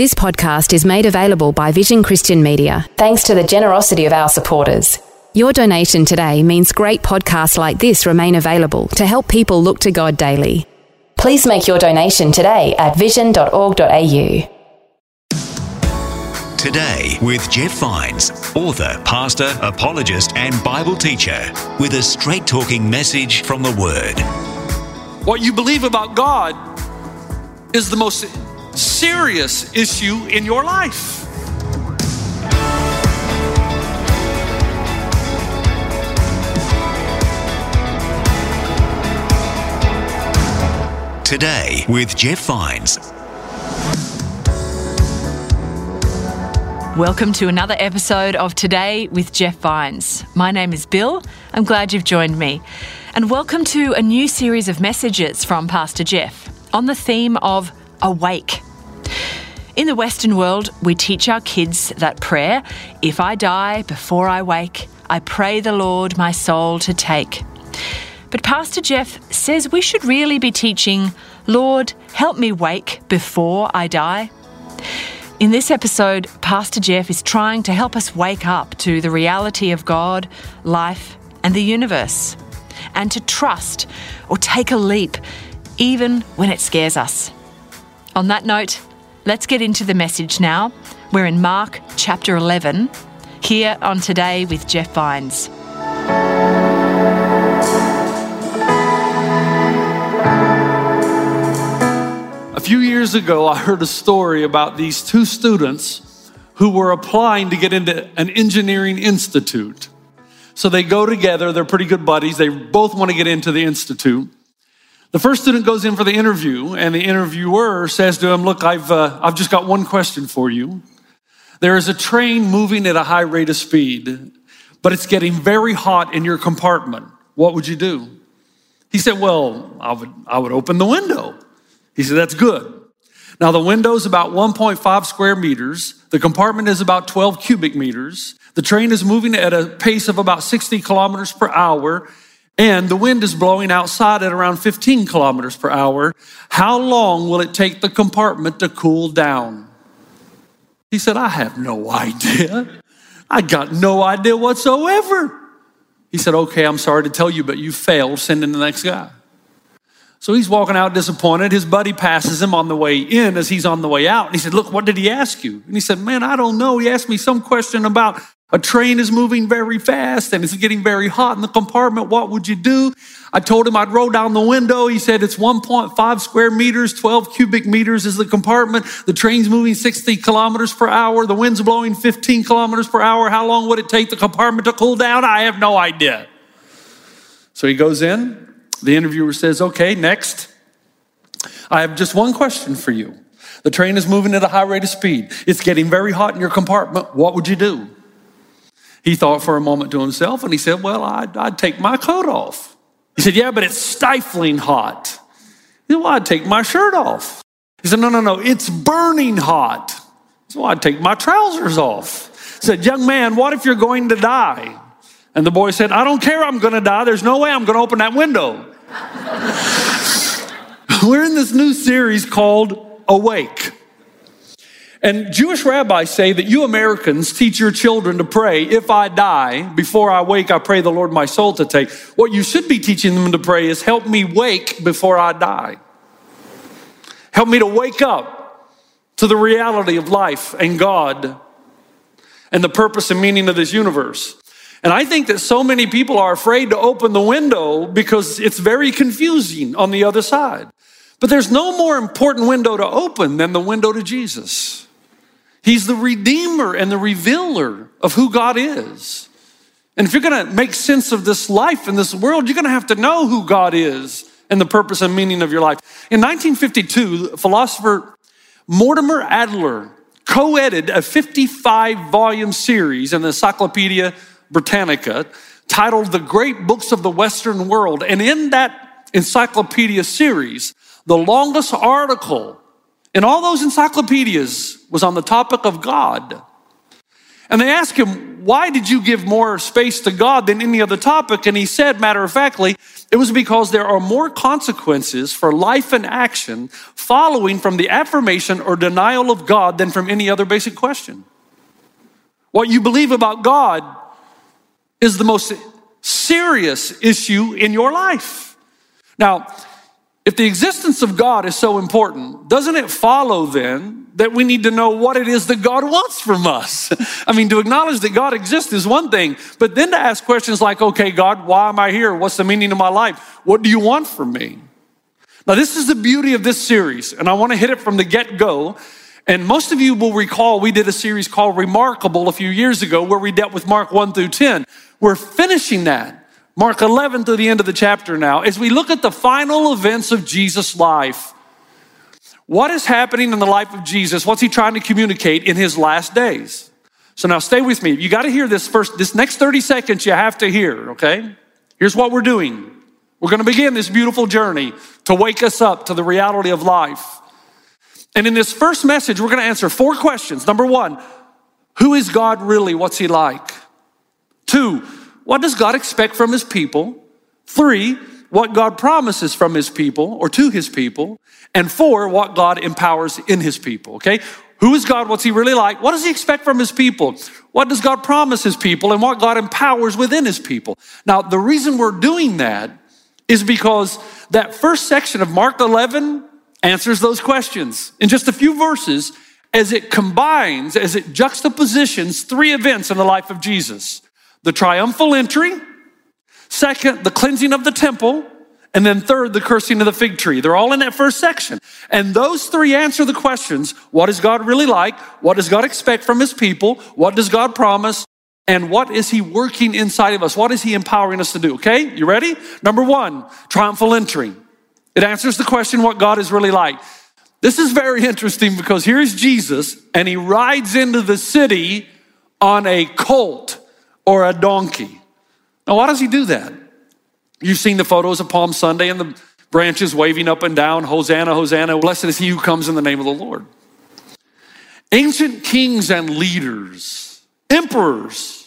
This podcast is made available by Vision Christian Media thanks to the generosity of our supporters. Your donation today means great podcasts like this remain available to help people look to God daily. Please make your donation today at vision.org.au. Today with Jeff Vines, author, pastor, apologist, and Bible teacher, with a straight talking message from the Word. What you believe about God is the most serious issue in your life. Today with Jeff Vines. Welcome to another episode of Today with Jeff Vines. My name is Bill. I'm glad you've joined me. And welcome to a new series of messages from Pastor Jeff on the theme of awake. In the Western world, we teach our kids that prayer, if I die before I wake, I pray the Lord my soul to take. But Pastor Jeff says we should really be teaching, Lord, help me wake before I die. In this episode, Pastor Jeff is trying to help us wake up to the reality of God, life, and the universe, and to trust or take a leap, even when it scares us. On that note, let's get into the message now. We're in Mark chapter 11, here on Today with Jeff Vines. A few years ago, I heard a story about these two students who were applying to get into an engineering institute. So they go together, they're pretty good buddies, they both want to get into the institute. The first student goes in for the interview, and the interviewer says to him, Look, I've, uh, I've just got one question for you. There is a train moving at a high rate of speed, but it's getting very hot in your compartment. What would you do? He said, Well, I would, I would open the window. He said, That's good. Now, the window is about 1.5 square meters. The compartment is about 12 cubic meters. The train is moving at a pace of about 60 kilometers per hour, and the wind is blowing outside at around 15 kilometers per hour. How long will it take the compartment to cool down? He said, I have no idea. I got no idea whatsoever. He said, Okay, I'm sorry to tell you, but you failed. Send in the next guy. So he's walking out disappointed. His buddy passes him on the way in as he's on the way out. And he said, Look, what did he ask you? And he said, Man, I don't know. He asked me some question about a train is moving very fast and it's getting very hot in the compartment. What would you do? I told him I'd roll down the window. He said it's 1.5 square meters, 12 cubic meters is the compartment. The train's moving 60 kilometers per hour. The wind's blowing 15 kilometers per hour. How long would it take the compartment to cool down? I have no idea. So he goes in. The interviewer says, Okay, next. I have just one question for you. The train is moving at a high rate of speed. It's getting very hot in your compartment. What would you do? He thought for a moment to himself and he said, Well, I'd, I'd take my coat off. He said, Yeah, but it's stifling hot. He said, Well, I'd take my shirt off. He said, No, no, no, it's burning hot. He said, So I'd take my trousers off. He said, Young man, what if you're going to die? And the boy said, I don't care, I'm going to die. There's no way I'm going to open that window. We're in this new series called Awake. And Jewish rabbis say that you Americans teach your children to pray, if I die, before I wake, I pray the Lord my soul to take. What you should be teaching them to pray is, help me wake before I die. Help me to wake up to the reality of life and God and the purpose and meaning of this universe. And I think that so many people are afraid to open the window because it's very confusing on the other side. But there's no more important window to open than the window to Jesus. He's the redeemer and the revealer of who God is. And if you're going to make sense of this life in this world, you're going to have to know who God is and the purpose and meaning of your life. In 1952, philosopher Mortimer Adler co edited a 55 volume series in the Encyclopedia Britannica titled The Great Books of the Western World. And in that encyclopedia series, the longest article in all those encyclopedias was on the topic of God. And they asked him, Why did you give more space to God than any other topic? And he said, matter of factly, it was because there are more consequences for life and action following from the affirmation or denial of God than from any other basic question. What you believe about God is the most serious issue in your life. Now, if the existence of God is so important, doesn't it follow then that we need to know what it is that God wants from us? I mean, to acknowledge that God exists is one thing, but then to ask questions like, okay, God, why am I here? What's the meaning of my life? What do you want from me? Now, this is the beauty of this series, and I want to hit it from the get go. And most of you will recall we did a series called Remarkable a few years ago where we dealt with Mark 1 through 10. We're finishing that. Mark 11 to the end of the chapter now, as we look at the final events of Jesus' life. What is happening in the life of Jesus? What's he trying to communicate in his last days? So now stay with me. You got to hear this first, this next 30 seconds you have to hear, okay? Here's what we're doing. We're going to begin this beautiful journey to wake us up to the reality of life. And in this first message, we're going to answer four questions. Number one, who is God really? What's he like? Two, what does God expect from his people? Three, what God promises from his people or to his people. And four, what God empowers in his people, okay? Who is God? What's he really like? What does he expect from his people? What does God promise his people? And what God empowers within his people? Now, the reason we're doing that is because that first section of Mark 11 answers those questions in just a few verses as it combines, as it juxtapositions three events in the life of Jesus the triumphal entry, second, the cleansing of the temple, and then third, the cursing of the fig tree. They're all in that first section. And those three answer the questions what is God really like? What does God expect from his people? What does God promise? And what is he working inside of us? What is he empowering us to do? Okay, you ready? Number one, triumphal entry. It answers the question what God is really like. This is very interesting because here's Jesus and he rides into the city on a colt or a donkey. Now, why does he do that? You've seen the photos of Palm Sunday and the branches waving up and down Hosanna, Hosanna, blessed is he who comes in the name of the Lord. Ancient kings and leaders, emperors,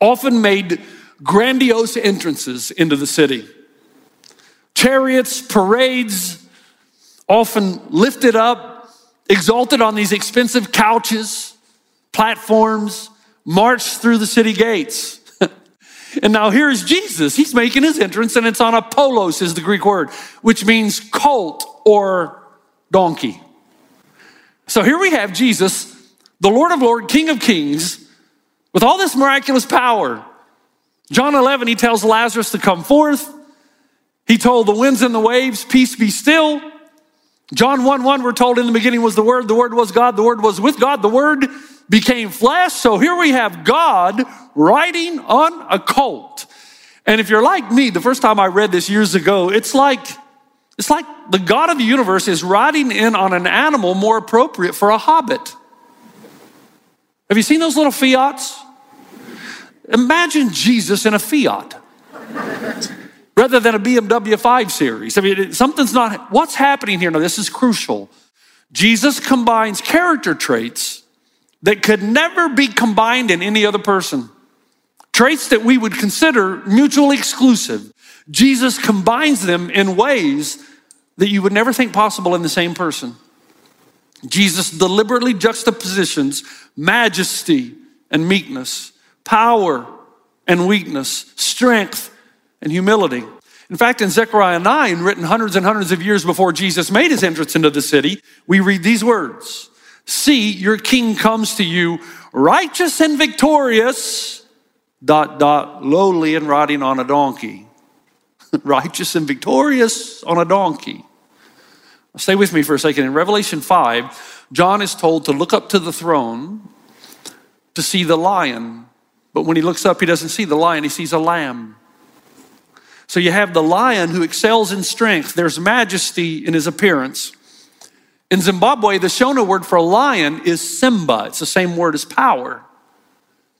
often made grandiose entrances into the city. Chariots, parades, often lifted up, exalted on these expensive couches, platforms, marched through the city gates. and now here's Jesus. He's making his entrance, and it's on a polos, is the Greek word, which means colt or donkey. So here we have Jesus, the Lord of Lords, King of Kings, with all this miraculous power. John 11, he tells Lazarus to come forth. He told the winds and the waves, Peace be still. John 1 1, we're told in the beginning was the Word, the Word was God, the Word was with God, the Word became flesh. So here we have God riding on a colt. And if you're like me, the first time I read this years ago, it's like it's like the God of the universe is riding in on an animal more appropriate for a hobbit. Have you seen those little Fiats? Imagine Jesus in a Fiat rather than a BMW 5 Series. I mean, something's not, what's happening here? Now, this is crucial. Jesus combines character traits that could never be combined in any other person. Traits that we would consider mutually exclusive. Jesus combines them in ways that you would never think possible in the same person. Jesus deliberately juxtapositions majesty and meekness, power and weakness, strength and humility. In fact, in Zechariah 9, written hundreds and hundreds of years before Jesus made his entrance into the city, we read these words See, your king comes to you, righteous and victorious, dot, dot, lowly and riding on a donkey. righteous and victorious on a donkey. Stay with me for a second. In Revelation 5, John is told to look up to the throne to see the lion. But when he looks up, he doesn't see the lion, he sees a lamb. So you have the lion who excels in strength, there's majesty in his appearance. In Zimbabwe, the Shona word for lion is Simba. It's the same word as power.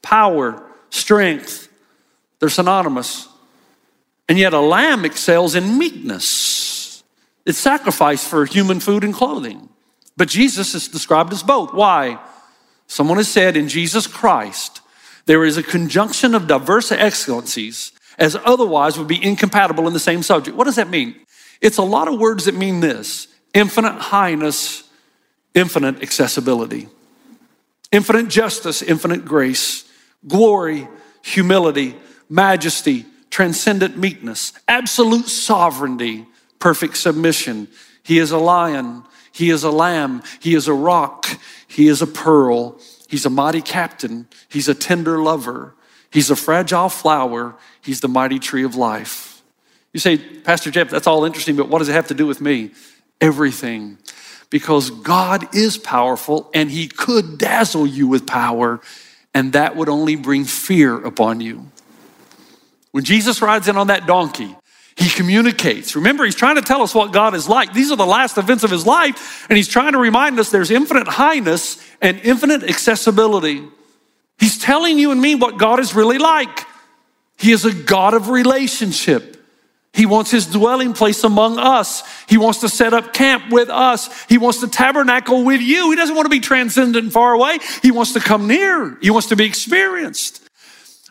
Power, strength, they're synonymous. And yet, a lamb excels in meekness. It's sacrificed for human food and clothing. But Jesus is described as both. Why? Someone has said in Jesus Christ, there is a conjunction of diverse excellencies as otherwise would be incompatible in the same subject. What does that mean? It's a lot of words that mean this infinite highness, infinite accessibility, infinite justice, infinite grace, glory, humility, majesty, transcendent meekness, absolute sovereignty, perfect submission. He is a lion, he is a lamb, he is a rock, he is a pearl, he's a mighty captain, he's a tender lover, he's a fragile flower, he's the mighty tree of life. You say, Pastor Jeff, that's all interesting, but what does it have to do with me? Everything. Because God is powerful and he could dazzle you with power, and that would only bring fear upon you. When Jesus rides in on that donkey, he communicates. Remember, he's trying to tell us what God is like. These are the last events of his life, and he's trying to remind us there's infinite highness and infinite accessibility. He's telling you and me what God is really like. He is a God of relationship. He wants his dwelling place among us. He wants to set up camp with us. He wants to tabernacle with you. He doesn't want to be transcendent and far away. He wants to come near. He wants to be experienced.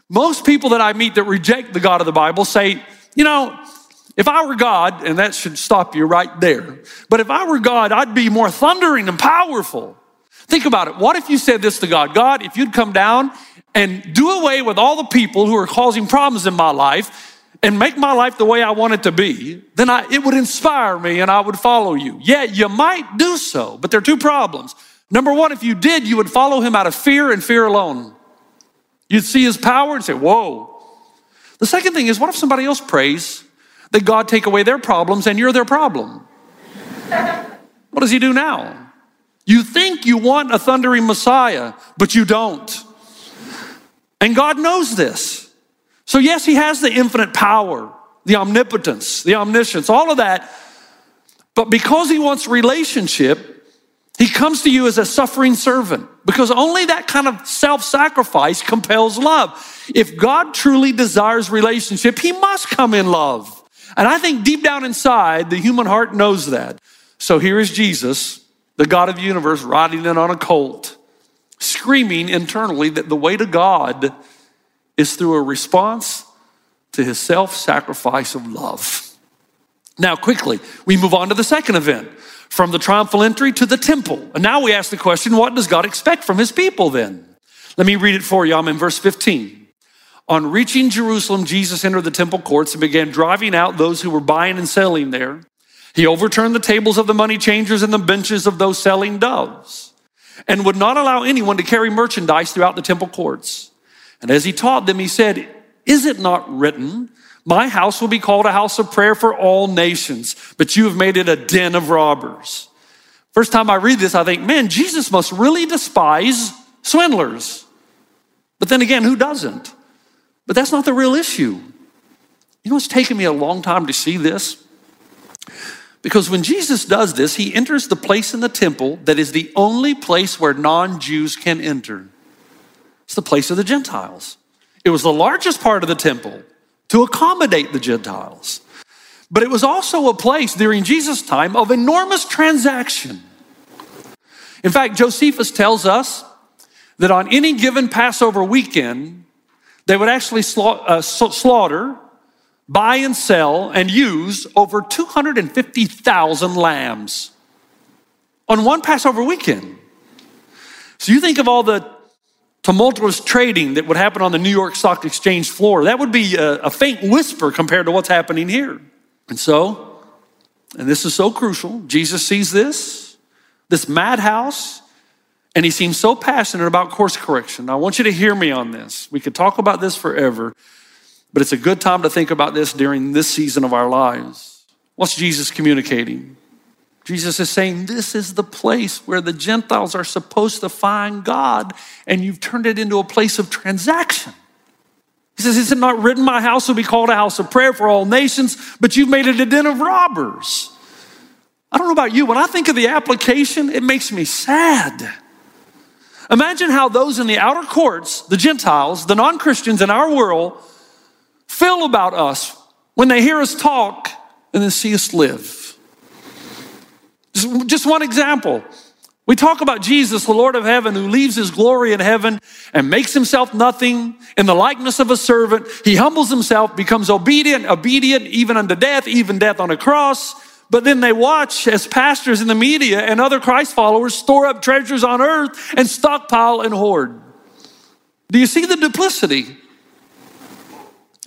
Most people that I meet that reject the God of the Bible say, you know, if I were God, and that should stop you right there, but if I were God, I'd be more thundering and powerful. Think about it. What if you said this to God? God, if you'd come down and do away with all the people who are causing problems in my life, and make my life the way I want it to be, then I, it would inspire me and I would follow you. Yeah, you might do so, but there are two problems. Number one, if you did, you would follow him out of fear and fear alone. You'd see his power and say, Whoa. The second thing is, what if somebody else prays that God take away their problems and you're their problem? what does he do now? You think you want a thundering Messiah, but you don't. And God knows this. So, yes, he has the infinite power, the omnipotence, the omniscience, all of that. But because he wants relationship, he comes to you as a suffering servant because only that kind of self sacrifice compels love. If God truly desires relationship, he must come in love. And I think deep down inside, the human heart knows that. So here is Jesus, the God of the universe, riding in on a colt, screaming internally that the way to God is through a response to his self sacrifice of love. Now, quickly, we move on to the second event from the triumphal entry to the temple. And now we ask the question what does God expect from his people then? Let me read it for you. I'm in verse 15. On reaching Jerusalem, Jesus entered the temple courts and began driving out those who were buying and selling there. He overturned the tables of the money changers and the benches of those selling doves and would not allow anyone to carry merchandise throughout the temple courts. And as he taught them, he said, Is it not written, My house will be called a house of prayer for all nations, but you have made it a den of robbers? First time I read this, I think, man, Jesus must really despise swindlers. But then again, who doesn't? But that's not the real issue. You know, it's taken me a long time to see this. Because when Jesus does this, he enters the place in the temple that is the only place where non Jews can enter. It's the place of the Gentiles. It was the largest part of the temple to accommodate the Gentiles. But it was also a place during Jesus' time of enormous transaction. In fact, Josephus tells us that on any given Passover weekend, they would actually uh, slaughter, buy and sell, and use over 250,000 lambs on one Passover weekend. So you think of all the tumultuous trading that would happen on the New York Stock Exchange floor. That would be a, a, faint whisper compared to what's happening here. And so, and this is so crucial, Jesus sees this, this madhouse, and he seems so passionate about course correction. I want you to hear me on this. We could talk about this forever, but it's a good time to think about this during this season of our lives. What's Jesus communicating? Jesus is saying, This is the place where the Gentiles are supposed to find God, and you've turned it into a place of transaction. He says, Is it not written, My house will be called a house of prayer for all nations, but you've made it a den of robbers? I don't know about you, when I think of the application, it makes me sad. Imagine how those in the outer courts, the Gentiles, the non Christians in our world, feel about us when they hear us talk and then see us live? Just, one example. We talk about Jesus, the Lord of heaven, who leaves his glory in heaven and makes himself nothing in the likeness of a servant. He humbles himself, becomes obedient, obedient even unto death, even death on a cross. But then they watch as pastors in the media and other Christ followers store up treasures on earth and stockpile and hoard. Do you see the duplicity?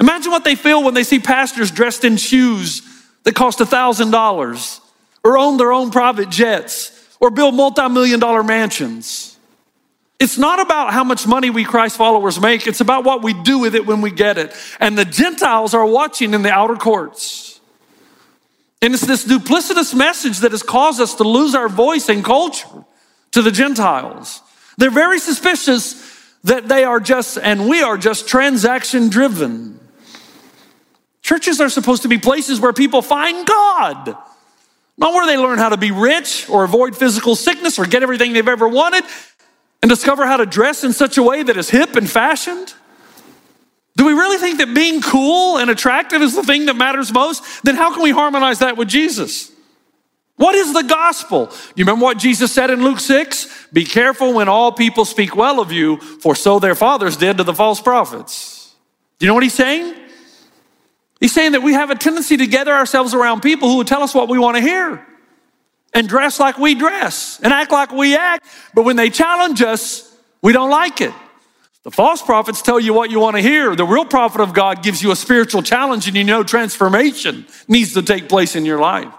Imagine what they feel when they see pastors dressed in shoes that cost $1,000 or own their own private jets or build multi million dollar mansions. It's not about how much money we Christ followers make, it's about what we do with it when we get it. And the Gentiles are watching in the outer courts. And it's this duplicitous message that has caused us to lose our voice and culture to the Gentiles. They're very suspicious that they are just, and we are just transaction driven. Churches are supposed to be places where people find God not where they learn how to be rich or avoid physical sickness or get everything they've ever wanted and discover how to dress in such a way that is hip and fashioned. Do we really think that being cool and attractive is the thing that matters most? Then how can we harmonize that with Jesus? What is the gospel? You remember what Jesus said in Luke 6? Be careful when all people speak well of you, for so their fathers did to the false prophets. Do you know what he's saying? He's saying that we have a tendency to gather ourselves around people who will tell us what we want to hear and dress like we dress and act like we act. But when they challenge us, we don't like it. The false prophets tell you what you want to hear. The real prophet of God gives you a spiritual challenge and you know transformation needs to take place in your life.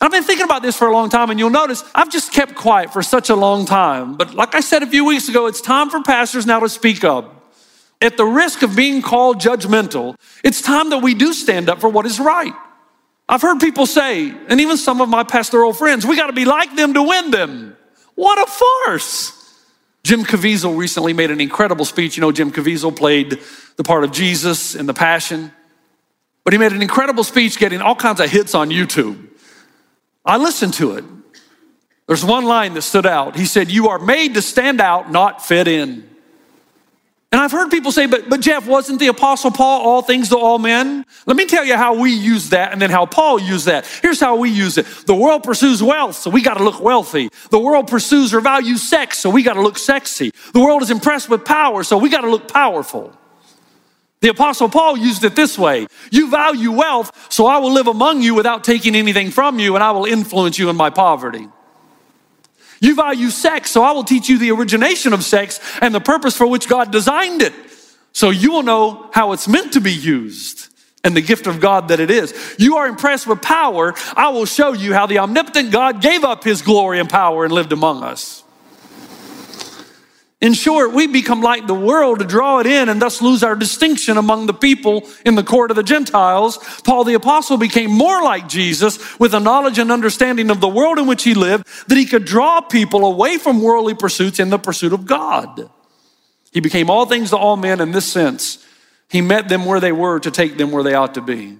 I've been thinking about this for a long time, and you'll notice I've just kept quiet for such a long time. But like I said a few weeks ago, it's time for pastors now to speak up at the risk of being called judgmental, it's time that we do stand up for what is right. I've heard people say, and even some of my pastoral friends, we got to be like them to win them. What a farce. Jim Caviezel recently made an incredible speech. You know, Jim Caviezel played the part of Jesus in The Passion, but he made an incredible speech getting all kinds of hits on YouTube. I listened to it. There's one line that stood out. He said, You are made to stand out, not fit in. And I've heard people say, but, but Jeff, wasn't the Apostle Paul all things to all men? Let me tell you how we use that and then how Paul used that. Here's how we use it. The world pursues wealth, so we got to look wealthy. The world pursues or values sex, so we got to look sexy. The world is impressed with power, so we got to look powerful. The Apostle Paul used it this way You value wealth, so I will live among you without taking anything from you, and I will influence you in my poverty. You value sex, so I will teach you the origination of sex and the purpose for which God designed it. So you will know how it's meant to be used and the gift of God that it is. You are impressed with power. I will show you how the omnipotent God gave up his glory and power and lived among us. In short, we become like the world to draw it in and thus lose our distinction among the people in the court of the Gentiles. Paul the apostle became more like Jesus with a knowledge and understanding of the world in which he lived that he could draw people away from worldly pursuits in the pursuit of God. He became all things to all men in this sense. He met them where they were to take them where they ought to be.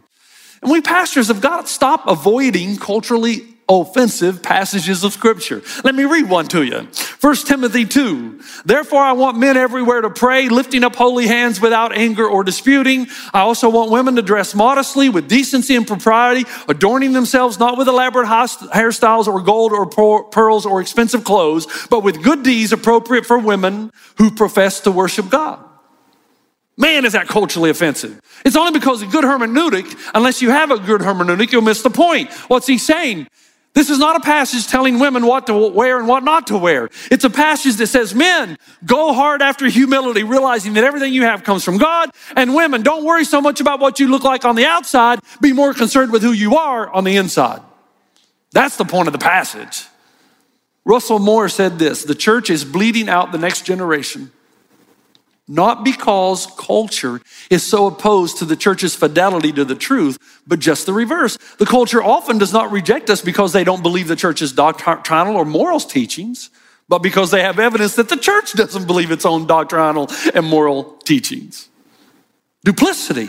And we pastors have got to stop avoiding culturally offensive passages of scripture. Let me read one to you. 1 Timothy 2. Therefore, I want men everywhere to pray, lifting up holy hands without anger or disputing. I also want women to dress modestly with decency and propriety, adorning themselves not with elaborate hairstyles or gold or pearls or expensive clothes, but with good deeds appropriate for women who profess to worship God. Man, is that culturally offensive. It's only because a good hermeneutic, unless you have a good hermeneutic, you'll miss the point. What's he saying? This is not a passage telling women what to wear and what not to wear. It's a passage that says, men, go hard after humility, realizing that everything you have comes from God. And women, don't worry so much about what you look like on the outside. Be more concerned with who you are on the inside. That's the point of the passage. Russell Moore said this the church is bleeding out the next generation not because culture is so opposed to the church's fidelity to the truth, but just the reverse. The culture often does not reject us because they don't believe the church's doctrinal or morals teachings, but because they have evidence that the church doesn't believe its own doctrinal and moral teachings. Duplicity.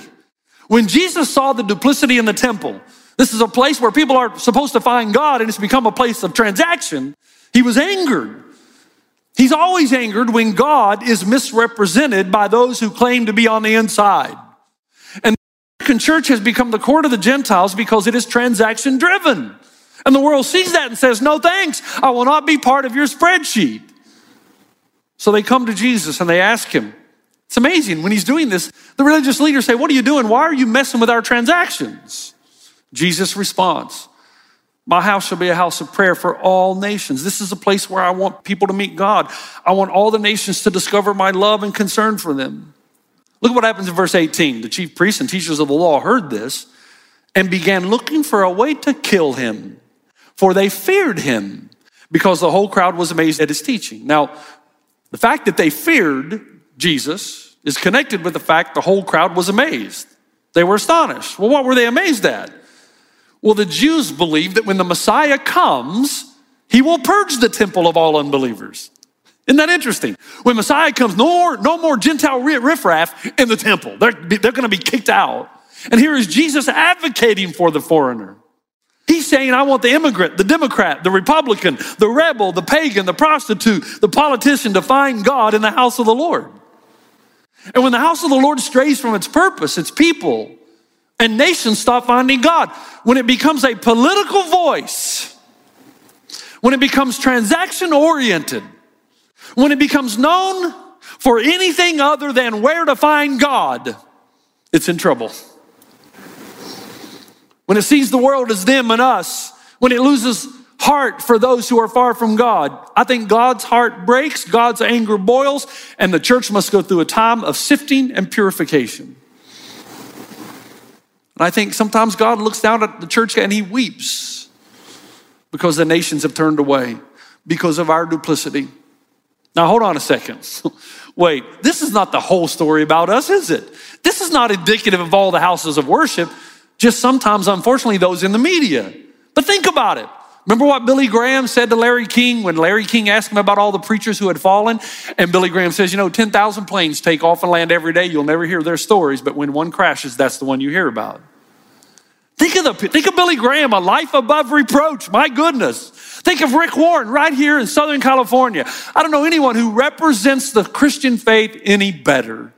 When Jesus saw the duplicity in the temple, this is a place where people are supposed to find God and it's become a place of transaction, he was angered. He's always angered when God is misrepresented by those who claim to be on the inside. And the American church has become the court of the Gentiles because it is transaction driven. And the world sees that and says, No thanks, I will not be part of your spreadsheet. So they come to Jesus and they ask him. It's amazing when he's doing this. The religious leaders say, What are you doing? Why are you messing with our transactions? Jesus responds, My house shall be a house of prayer for all nations. This is a place where I want people to meet God. I want all the nations to discover my love and concern for them. Look at what happens in verse 18. The chief priests and teachers of the law heard this and began looking for a way to kill him, for they feared him because the whole crowd was amazed at his teaching. Now, the fact that they feared Jesus is connected with the fact the whole crowd was amazed. They were astonished. Well, what were they amazed at? Well, the Jews believe that when the Messiah comes, he will purge the temple of all unbelievers. Isn't that interesting? When Messiah comes, no more, no more Gentile riffraff in the temple. They're, they're going to be kicked out. And here is Jesus advocating for the foreigner. He's saying, I want the immigrant, the Democrat, the Republican, the rebel, the pagan, the prostitute, the politician to find God in the house of the Lord. And when the house of the Lord strays from its purpose, its people and nations stop finding God, when it becomes a political voice, when it becomes transaction oriented, when it becomes known for anything other than where to find God, it's in trouble. When it sees the world as them and us, when it loses heart for those who are far from God, I think God's heart breaks, God's anger boils, and the church must go through a time of sifting and purification. And I think sometimes God looks down at the church and he weeps because the nations have turned away because of our duplicity. Now, hold on a second. Wait, this is not the whole story about us, is it? This is not indicative of all the houses of worship, just sometimes, unfortunately, those in the media. But think about it. Remember what Billy Graham said to Larry King when Larry King asked him about all the preachers who had fallen? And Billy Graham says, You know, 10,000 planes take off and land every day. You'll never hear their stories, but when one crashes, that's the one you hear about. Think of, the, think of Billy Graham, a life above reproach. My goodness. Think of Rick Warren right here in Southern California. I don't know anyone who represents the Christian faith any better,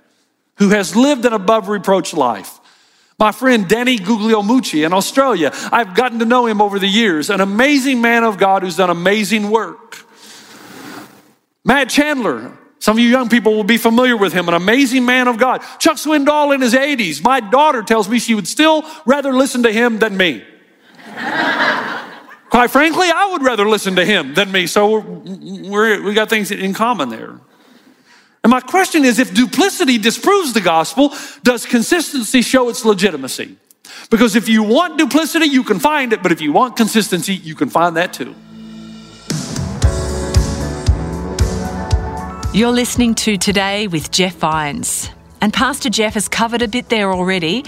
who has lived an above reproach life. My friend Danny Guglielmucci in Australia, I've gotten to know him over the years, an amazing man of God who's done amazing work. Matt Chandler, some of you young people will be familiar with him, an amazing man of God. Chuck Swindoll in his 80s. My daughter tells me she would still rather listen to him than me. Quite frankly, I would rather listen to him than me. So we're, we got things in common there. And my question is if duplicity disproves the gospel, does consistency show its legitimacy? Because if you want duplicity, you can find it, but if you want consistency, you can find that too. You're listening to Today with Jeff Vines. And Pastor Jeff has covered a bit there already.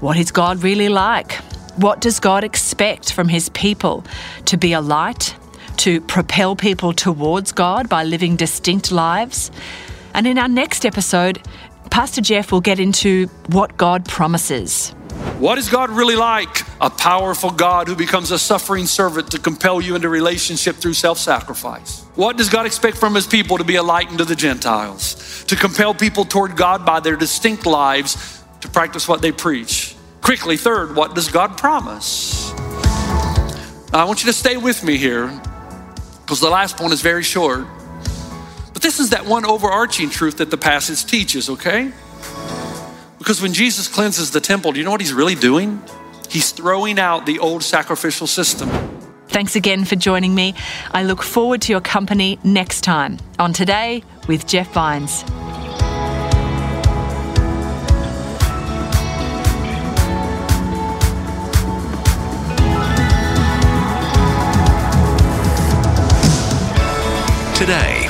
What is God really like? What does God expect from his people? To be a light, to propel people towards God by living distinct lives. And in our next episode, Pastor Jeff will get into what God promises. What is God really like? A powerful God who becomes a suffering servant to compel you into relationship through self sacrifice. What does God expect from his people to be a light unto the Gentiles? To compel people toward God by their distinct lives to practice what they preach. Quickly, third, what does God promise? I want you to stay with me here because the last point is very short. But this is that one overarching truth that the passage teaches, okay? Because when Jesus cleanses the temple, do you know what he's really doing? He's throwing out the old sacrificial system. Thanks again for joining me. I look forward to your company next time on Today with Jeff Vines. Today